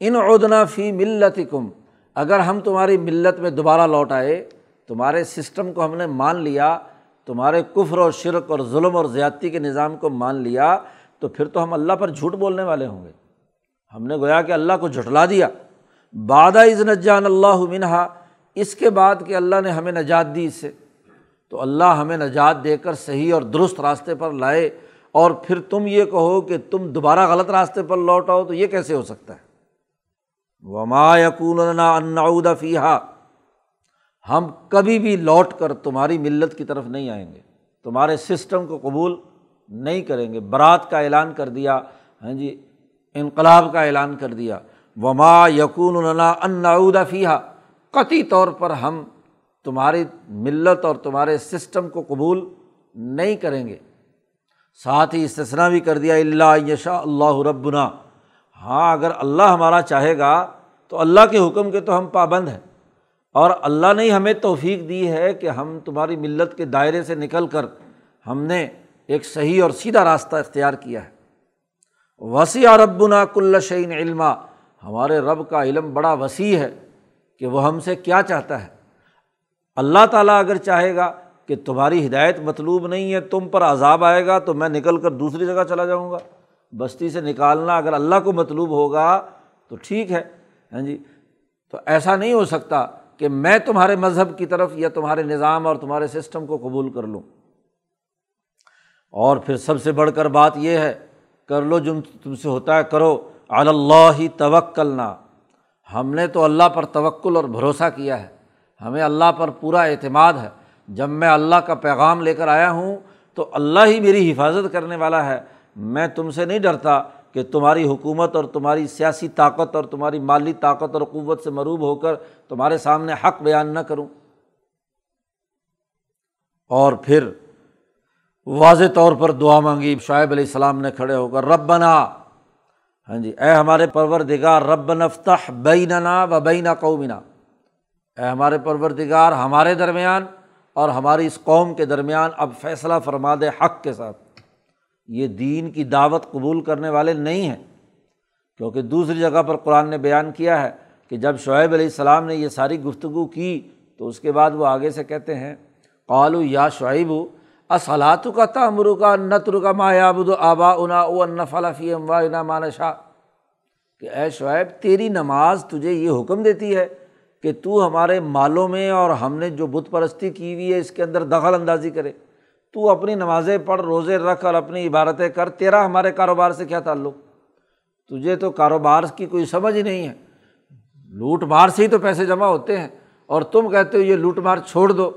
ان عدنا فی ملت کم اگر ہم تمہاری ملت میں دوبارہ لوٹ آئے، تمہارے سسٹم کو ہم نے مان لیا، تمہارے کفر اور شرک اور ظلم اور زیادتی کے نظام کو مان لیا، تو پھر تو ہم اللہ پر جھوٹ بولنے والے ہوں گے۔ ہم نے گویا کہ اللہ کو جھٹلا دیا۔ بادہ عزن جان اللہ منہا، اس کے بعد کہ اللہ نے ہمیں نجات دی اس سے۔ تو اللہ ہمیں نجات دے کر صحیح اور درست راستے پر لائے، اور پھر تم یہ کہو کہ تم دوبارہ غلط راستے پر لوٹ آؤ، تو یہ کیسے ہو سکتا ہے؟ وما یقون انعود فیحا ہم کبھی بھی لوٹ کر تمہاری ملت کی طرف نہیں آئیں گے۔ تمہارے سسٹم کو قبول نہیں کریں گے۔ برات کا اعلان کر دیا ہاں جی انقلاب کا اعلان کر دیا۔ وما یقون انعود فیحا قطعی طور پر ہم تمہاری ملت اور تمہارے سسٹم کو قبول نہیں کریں گے۔ ساتھ ہی استثنا بھی کر دیا اللہ یشا اللہ ربنا۔ ہاں اگر اللہ ہمارا چاہے گا تو اللہ کے حکم کے تو ہم پابند ہیں۔ اور اللہ نے ہمیں توفیق دی ہے کہ ہم تمہاری ملت کے دائرے سے نکل کر ہم نے ایک صحیح اور سیدھا راستہ اختیار کیا ہے۔ وسیع ربنا کل شعین علما، ہمارے رب کا علم بڑا وسیع ہے کہ وہ ہم سے کیا چاہتا ہے۔ اللہ تعالیٰ اگر چاہے گا کہ تمہاری ہدایت مطلوب نہیں ہے، تم پر عذاب آئے گا تو میں نکل کر دوسری جگہ چلا جاؤں گا۔ بستی سے نکالنا اگر اللہ کو مطلوب ہوگا تو ٹھیک ہے ہاں جی؟ تو ایسا نہیں ہو سکتا کہ میں تمہارے مذہب کی طرف یا تمہارے نظام اور تمہارے سسٹم کو قبول کر لوں۔ اور پھر سب سے بڑھ کر بات یہ ہے، کر لو جو تم سے ہوتا ہے، کرو۔ اللہ ہی توکلنا۔ ہم نے تو اللہ پر توکل اور بھروسہ کیا ہے۔ ہمیں اللہ پر پورا اعتماد ہے۔ جب میں اللہ کا پیغام لے کر آیا ہوں تو اللہ ہی میری حفاظت کرنے والا ہے۔ میں تم سے نہیں ڈرتا کہ تمہاری حکومت اور تمہاری سیاسی طاقت اور تمہاری مالی طاقت اور قوت سے مروب ہو کر تمہارے سامنے حق بیان نہ کروں۔ اور پھر واضح طور پر دعا مانگی، شعیب علیہ السلام نے کھڑے ہو کر رب بنا ہاں جی اے ہمارے پرور دگار رب نفتح بیننا و بینا قومنا۔ اے ہمارے پرور دگار ہمارے درمیان اور ہماری اس قوم کے درمیان اب فیصلہ فرما دے حق کے ساتھ۔ یہ دین کی دعوت قبول کرنے والے نہیں ہیں۔ کیونکہ دوسری جگہ پر قرآن نے بیان کیا ہے کہ جب شعیب علیہ السلام نے یہ ساری گفتگو کی تو اس کے بعد وہ آگے سے کہتے ہیں قالو یا شعیب اصلاۃ کا تمر کا نتر کا مایابد آبا انا او فی ام وا مانشا کہ اے شعیب، تیری نماز تجھے یہ حکم دیتی ہے کہ تو ہمارے مالوں میں اور ہم نے جو بت پرستی کی ہوئی ہے اس کے اندر دخل اندازی کرے۔ تو اپنی نمازیں پڑھ، روزے رکھ اور اپنی عبادتیں کر، تیرا ہمارے کاروبار سے کیا تعلق؟ تجھے تو کاروبار کی کوئی سمجھ ہی نہیں ہے۔ لوٹ مار سے ہی تو پیسے جمع ہوتے ہیں اور تم کہتے ہو یہ لوٹ مار چھوڑ دو۔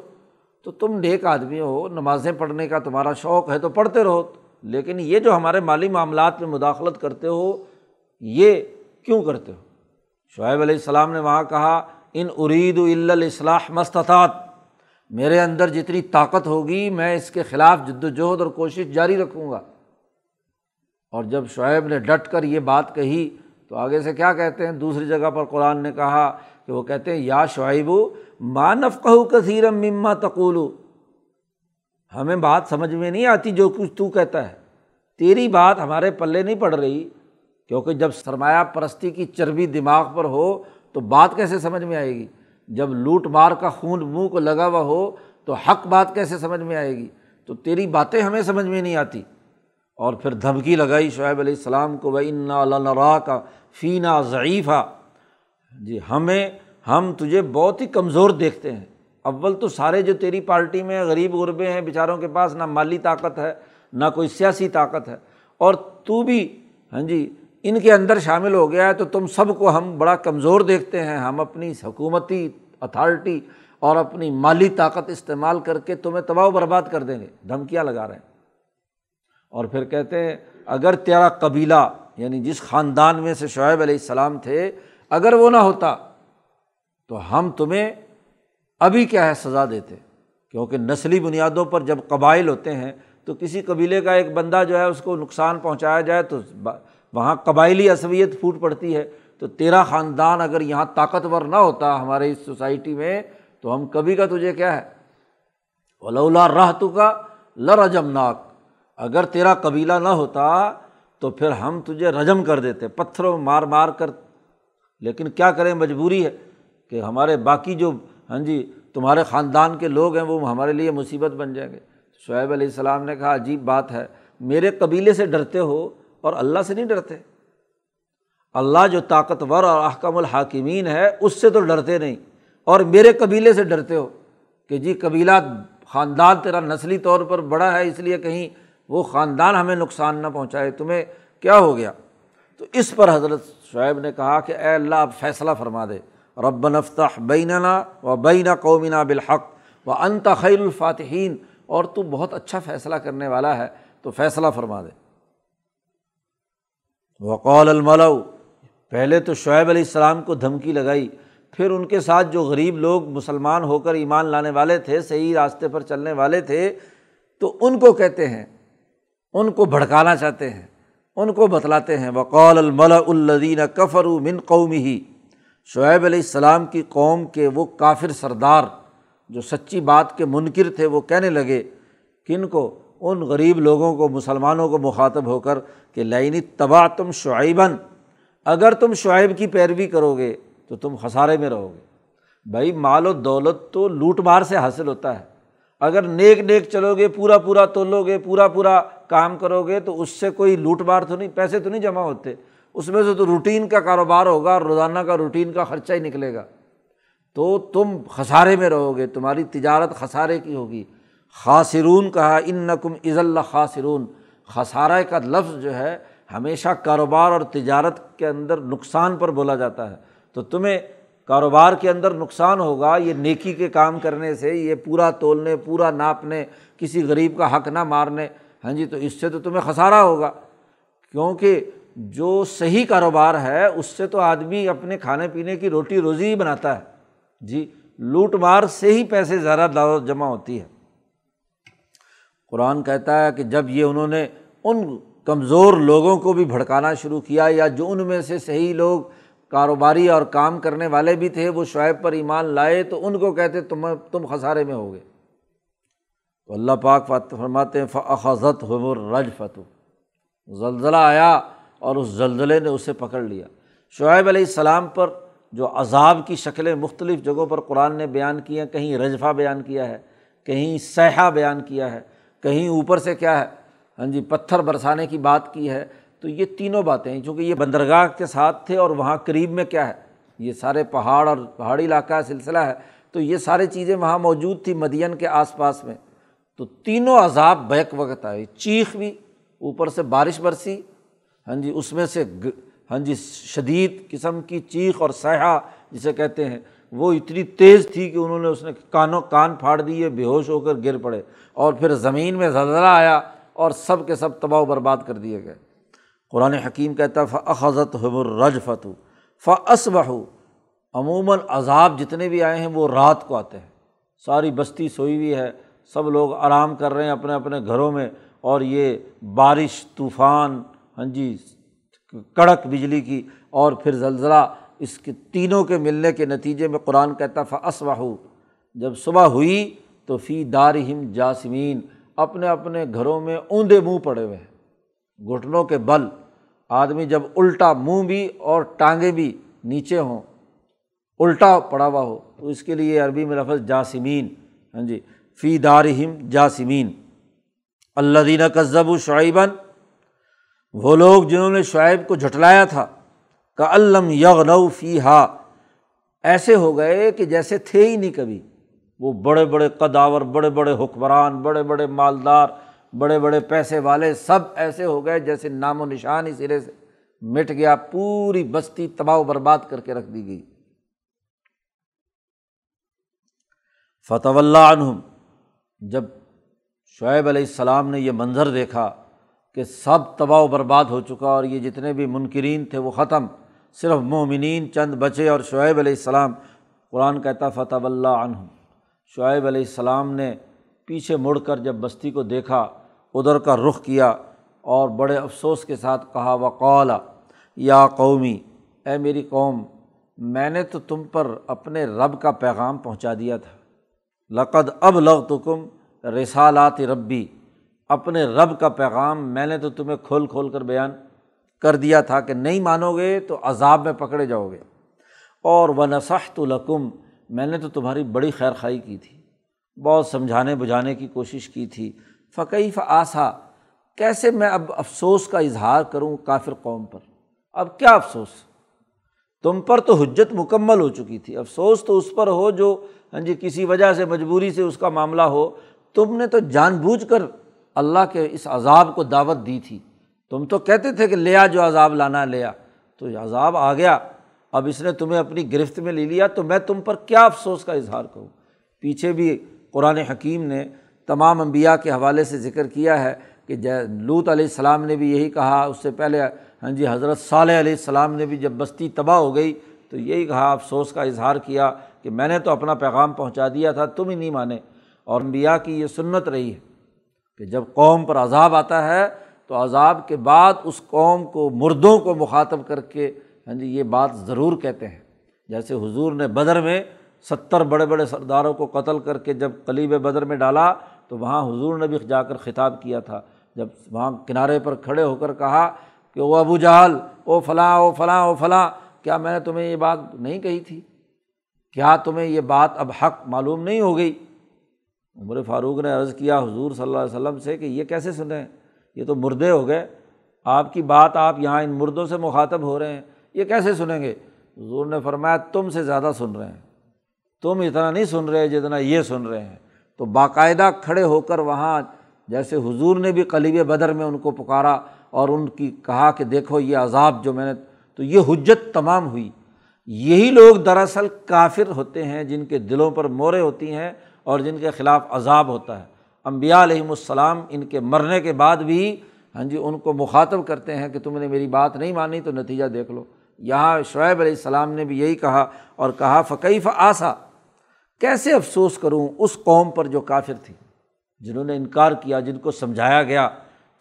تو تم نیک آدمی ہو، نمازیں پڑھنے کا تمہارا شوق ہے تو پڑھتے رہو۔ لیکن یہ جو ہمارے مالی معاملات میں مداخلت کرتے ہو، یہ کیوں کرتے ہو؟ شعیب علیہ السلام نے وہاں کہا، ان ارید الاصلاح مستطاط میرے اندر جتنی طاقت ہوگی میں اس کے خلاف جد وجہد اور کوشش جاری رکھوں گا۔ اور جب شعیب نے ڈٹ کر یہ بات کہی تو آگے سے کیا کہتے ہیں؟ دوسری جگہ پر قرآن نے کہا کہ وہ کہتے ہیں، یا شعیب مانف کہ کثیر مما تقولو۔ ہمیں بات سمجھ میں نہیں آتی جو کچھ تو کہتا ہے۔ تیری بات ہمارے پلے نہیں پڑ رہی، کیونکہ جب سرمایہ پرستی کی چربی دماغ پر ہو تو بات کیسے سمجھ میں آئے گی؟ جب لوٹ مار کا خون منہ کو لگا ہوا ہو تو حق بات کیسے سمجھ میں آئے گی؟ تو تیری باتیں ہمیں سمجھ میں نہیں آتی۔ اور پھر دھمکی لگائی شعیب علیہ السلام کو بھائی کا فینا ضعیفہ جی ہمیں، ہم تجھے بہت ہی کمزور دیکھتے ہیں۔ اول تو سارے جو تیری پارٹی میں غریب غربے ہیں، بیچاروں کے پاس نہ مالی طاقت ہے، نہ کوئی سیاسی طاقت ہے۔ اور تو بھی ہاں جی ان کے اندر شامل ہو گیا ہے، تو تم سب کو ہم بڑا کمزور دیکھتے ہیں۔ ہم اپنی حکومتی اتھارٹی اور اپنی مالی طاقت استعمال کر کے تمہیں تباہ و برباد کر دیں گے۔ دھمکیاں لگا رہے ہیں۔ اور پھر کہتے ہیں، اگر تیرا قبیلہ یعنی جس خاندان میں سے شعیب علیہ السلام تھے، اگر وہ نہ ہوتا، تو ہم تمہیں ابھی کیا ہے سزا دیتے۔ کیونکہ نسلی بنیادوں پر جب قبائل ہوتے ہیں، تو کسی قبیلے کا ایک بندہ جو ہے، اس کو نقصان پہنچایا جائے تو وہاں قبائلی عصبیت پھوٹ پڑتی ہے۔ تو تیرا خاندان اگر یہاں طاقتور نہ ہوتا ہمارے اس سوسائٹی میں، تو ہم کبھی کا تجھے کیا ہے؟ ولولا راہ تو کا لرجم ناک اگر تیرا قبیلہ نہ ہوتا تو پھر ہم تجھے رجم کر دیتے، پتھروں مار مار کر۔ لیکن کیا کریں، مجبوری ہے کہ ہمارے باقی جو ہاں جی تمہارے خاندان کے لوگ ہیں، وہ ہمارے لیے مصیبت بن جائیں گے۔ شعیب علیہ السلام نے کہا، عجیب بات ہے، میرے قبیلے سے ڈرتے ہو اور اللہ سے نہیں ڈرتے۔ اللہ جو طاقتور اور احکم الحاکمین ہے، اس سے تو ڈرتے نہیں۔ اور میرے قبیلے سے ڈرتے ہو کہ جی قبیلہ خاندان تیرا نسلی طور پر بڑا ہے، اس لیے کہیں وہ خاندان ہمیں نقصان نہ پہنچائے۔ تمہیں کیا ہو گیا؟ تو اس پر حضرت شعیب نے کہا کہ اے اللہ، اب فیصلہ فرما دے۔ رب نفتح بیننا و بینا قومنا بالحق و انت خیر الفاتحین۔ اور تو بہت اچھا فیصلہ کرنے والا ہے، تو فیصلہ فرما دے۔ وقول الملو پہلے تو شعیب علیہ السلام کو دھمکی لگائی، پھر ان کے ساتھ جو غریب لوگ مسلمان ہو کر ایمان لانے والے تھے، صحیح راستے پر چلنے والے تھے، تو ان کو کہتے ہیں، ان کو بھڑکانا چاہتے ہیں، ان کو بتلاتے ہیں وقول الملا الدین کفر من قومی ہی شعیب علیہ السلام کی قوم کے وہ کافر سردار جو سچی بات کے منکر تھے، وہ کہنے لگے، کن کو؟ ان غریب لوگوں کو، مسلمانوں کو مخاطب ہو کر کہ لینی تباہ تم شعیباً، اگر تم شعیب کی پیروی کرو گے تو تم خسارے میں رہو گے۔ بھائی، مال و دولت تو لوٹ مار سے حاصل ہوتا ہے۔ اگر نیک نیک چلو گے، پورا پورا تولو گے، پورا پورا کام کرو گے تو اس سے کوئی لوٹ مار تو نہیں، پیسے تو نہیں جمع ہوتے۔ اس میں سے تو روٹین کا کاروبار ہوگا اور روزانہ کا روٹین کا خرچہ ہی نکلے گا۔ تو تم خسارے میں رہو گے، تمہاری تجارت خسارے کی ہوگی۔ خاصرون کہا ان نقم عز اللہ خاصرون خسارہ کا لفظ جو ہے، ہمیشہ کاروبار اور تجارت کے اندر نقصان پر بولا جاتا ہے۔ تو تمہیں کاروبار کے اندر نقصان ہوگا، یہ نیکی کے کام کرنے سے، یہ پورا تولنے، پورا ناپنے، کسی غریب کا حق نہ مارنے۔ ہاں جی تو اس سے تو تمہیں خسارہ ہوگا۔ کیونکہ جو صحیح کاروبار ہے، اس سے تو آدمی اپنے کھانے پینے کی روٹی روزی ہی بناتا ہے۔ جی لوٹ مار سے ہی پیسے زیادہ دعوت جمع ہوتی ہے۔ قرآن کہتا ہے کہ جب یہ انہوں نے ان کمزور لوگوں کو بھی بھڑکانا شروع کیا یا جو ان میں سے صحیح لوگ کاروباری اور کام کرنے والے بھی تھے، وہ شعیب پر ایمان لائے تو ان کو کہتے، تم تم خسارے میں ہو گئے تو اللہ پاک فرماتے ہیں فضت حمر رج فتو زلزلہ آیا اور اس زلزلے نے اسے پکڑ لیا۔ شعیب علیہ السلام پر جو عذاب کی شکلیں مختلف جگہوں پر قرآن نے بیان کی ہیں، کہیں رجفہ بیان کیا ہے، کہیں سیاح بیان کیا ہے۔ کہیں اوپر سے کیا ہے؟ ہاں جی پتھر برسانے کی بات کی ہے۔ تو یہ تینوں باتیں ہیں، چونکہ یہ بندرگاہ کے ساتھ تھے اور وہاں قریب میں کیا ہے؟ یہ سارے پہاڑ اور پہاڑی علاقہ کا سلسلہ ہے۔ تو یہ ساری چیزیں وہاں موجود تھیں مدین کے آس پاس میں۔ تو تینوں عذاب بیک وقت آئے۔ چیخ بھی، اوپر سے بارش برسی۔ ہاں جی اس میں سے ہاں جی شدید قسم کی چیخ اور سیاح جسے کہتے ہیں وہ اتنی تیز تھی کہ انہوں نے اس نے کانوں کان پھاڑ دیے بے ہوش ہو کر گر پڑے اور پھر زمین میں زلزلہ آیا اور سب کے سب تباہ و برباد کر دیے گئے۔ قرآن حکیم کہتا ہے فضت حمر رج فتو فص بہو عموماً عذاب جتنے بھی آئے ہیں، وہ رات کو آتے ہیں۔ ساری بستی سوئی ہوئی ہے، سب لوگ آرام کر رہے ہیں اپنے اپنے گھروں میں اور یہ بارش، طوفان ہاں جی کڑک بجلی کی اور پھر زلزلہ اس کے تینوں کے ملنے کے نتیجے میں قرآن کہتا فص بہو جب صبح ہوئی تو فی دار ہم جاسمین اپنے اپنے گھروں میں اوندے منہ پڑے ہوئے ہیں۔ گھٹنوں کے بل۔ آدمی جب الٹا منہ بھی اور ٹانگیں بھی نیچے ہوں، الٹا پڑا ہوا ہو، تو اس کے لیے عربی میں لفظ جاسمین۔ ہاں جی فی دارہم جاسمین اللہ دینہ کذب و شعیباً وہ لوگ جنہوں نے شعیب کو جھٹلایا تھا۔ کہ علم یغ فی ہا ایسے ہو گئے کہ جیسے تھے ہی نہیں کبھی۔ وہ بڑے بڑے قداور، بڑے بڑے حکمران، بڑے بڑے مالدار، بڑے بڑے پیسے والے سب ایسے ہو گئے جیسے نام و نشان ہی سرے سے مٹ گیا، پوری بستی تباہ و برباد کر کے رکھ دی گئی۔ فتح اللہ عنہم۔ جب شعیب علیہ السلام نے یہ منظر دیکھا کہ سب تباہ و برباد ہو چکا اور یہ جتنے بھی منکرین تھے وہ ختم صرف مومنین، چند بچے اور شعیب علیہ السلام۔ قرآن کہتا فتح اللہ عنہم. شعیب علیہ السلام نے پیچھے مڑ کر جب بستی کو دیکھا، ادھر کا رخ کیا اور بڑے افسوس کے ساتھ کہا وقولا یا قومی، اے میری قوم، میں نے تو تم پر اپنے رب کا پیغام پہنچا دیا تھا۔ لقد اب لغ تو کم رسالات ربی، اپنے رب کا پیغام میں نے تو تمہیں کھول کھول کر بیان کر دیا تھا کہ نہیں مانو گے تو عذاب میں پکڑے جاؤ گے۔ اور و نسح تو لکم میں نے تو تمہاری بڑی خیر خائی کی تھی۔ بہت سمجھانے بجھانے کی کوشش کی تھی۔ فقیف آسا، کیسے میں اب افسوس کا اظہار کروں کافر قوم پر؟ اب کیا افسوس؟ تم پر تو حجت مکمل ہو چکی تھی۔ افسوس تو اس پر ہو جو ہاں جی کسی وجہ سے، مجبوری سے اس کا معاملہ ہو۔ تم نے تو جان بوجھ کر اللہ کے اس عذاب کو دعوت دی تھی۔ تم تو کہتے تھے کہ لیا جو عذاب لانا لیا تو عذاب آ گیا۔ اب اس نے تمہیں اپنی گرفت میں لے لیا تو میں تم پر کیا افسوس کا اظہار کروں؟ پیچھے بھی قرآن حکیم نے تمام انبیاء کے حوالے سے ذکر کیا ہے کہ لوت علیہ السلام نے بھی یہی کہا، اس سے پہلے ہاں جی حضرت صالح علیہ السلام نے بھی جب بستی تباہ ہو گئی تو یہی کہا، افسوس کا اظہار کیا کہ میں نے تو اپنا پیغام پہنچا دیا تھا، تم ہی نہیں مانے۔ اور انبیاء کی یہ سنت رہی ہے کہ جب قوم پر عذاب آتا ہے تو عذاب کے بعد اس قوم کو مردوں کو مخاطب کر کے ہاں جی یہ بات ضرور کہتے ہیں۔ جیسے حضور نے بدر میں ستر بڑے بڑے سرداروں کو قتل کر کے جب قلیب بدر میں ڈالا، تو وہاں حضور نے بھی جا کر خطاب کیا تھا۔ جب وہاں کنارے پر کھڑے ہو کر کہا کہ وہ ابو جہل، او فلاں او فلاں او فلاں، کیا میں نے تمہیں یہ بات نہیں کہی تھی؟ کیا تمہیں یہ بات اب حق معلوم نہیں ہو گئی؟ عمر فاروق نے عرض کیا حضور صلی اللہ علیہ وسلم سے کہ یہ کیسے سنیں؟ یہ تو مردے ہو گئے۔ آپ کی بات آپ یہاں ان مردوں سے مخاطب ہو رہے ہیں، یہ کیسے سنیں گے؟ حضور نے فرمایا، تم سے زیادہ سن رہے ہیں۔ تم اتنا نہیں سن رہے جتنا یہ سن رہے ہیں۔ تو باقاعدہ کھڑے ہو کر وہاں جیسے حضور نے بھی قلیب بدر میں ان کو پکارا اور ان کی کہا کہ دیکھو، یہ عذاب جو میں نے، تو یہ حجت تمام ہوئی۔ یہی لوگ دراصل کافر ہوتے ہیں جن کے دلوں پر مورے ہوتی ہیں اور جن کے خلاف عذاب ہوتا ہے۔ امبیا علیہم السلام ان کے مرنے کے بعد بھی ہاں جی ان کو مخاطب کرتے ہیں کہ تم نے میری بات نہیں مانی تو نتیجہ دیکھ لو۔ یہاں شعیب علیہ السلام نے بھی یہی کہا اور کہا فقیف آسا؟ کیسے افسوس کروں اس قوم پر جو کافر تھی، جنہوں نے انکار کیا، جن کو سمجھایا گیا۔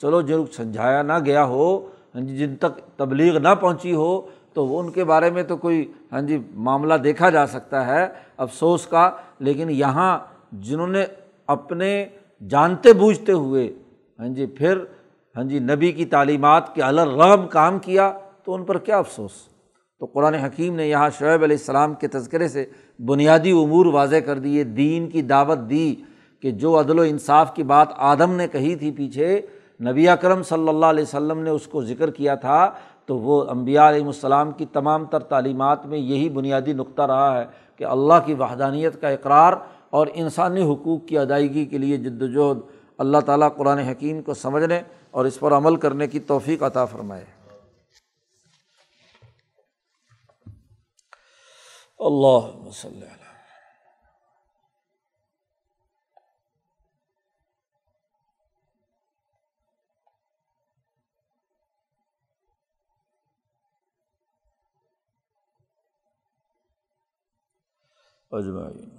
چلو، جو سمجھایا نہ گیا ہو ہاں جی جن تک تبلیغ نہ پہنچی ہو، تو وہ ان کے بارے میں تو کوئی ہاں جی معاملہ دیکھا جا سکتا ہے افسوس کا۔ لیکن یہاں جنہوں نے اپنے جانتے بوجھتے ہوئے ہاں جی پھر ہاں جی نبی کی تعلیمات کے الرغم کام کیا تو ان پر کیا افسوس؟ تو قرآن حکیم نے یہاں شعیب علیہ السلام کے تذکرے سے بنیادی امور واضح کر دیے، دین کی دعوت دی کہ جو عدل و انصاف کی بات آدم نے کہی تھی پیچھے، نبی اکرم صلی اللہ علیہ وسلم نے اس کو ذکر کیا تھا، تو وہ امبیا علیہ السلام کی تمام تر تعلیمات میں یہی بنیادی نقطہ رہا ہے کہ اللہ کی وحدانیت کا اقرار اور انسانی حقوق کی ادائیگی کے لیے جد وجہد اللہ تعالیٰ قرآن حکیم کو سمجھنے اور اس پر عمل کرنے کی توفیق عطا فرمائے۔ اللہ وسلم اجمعین۔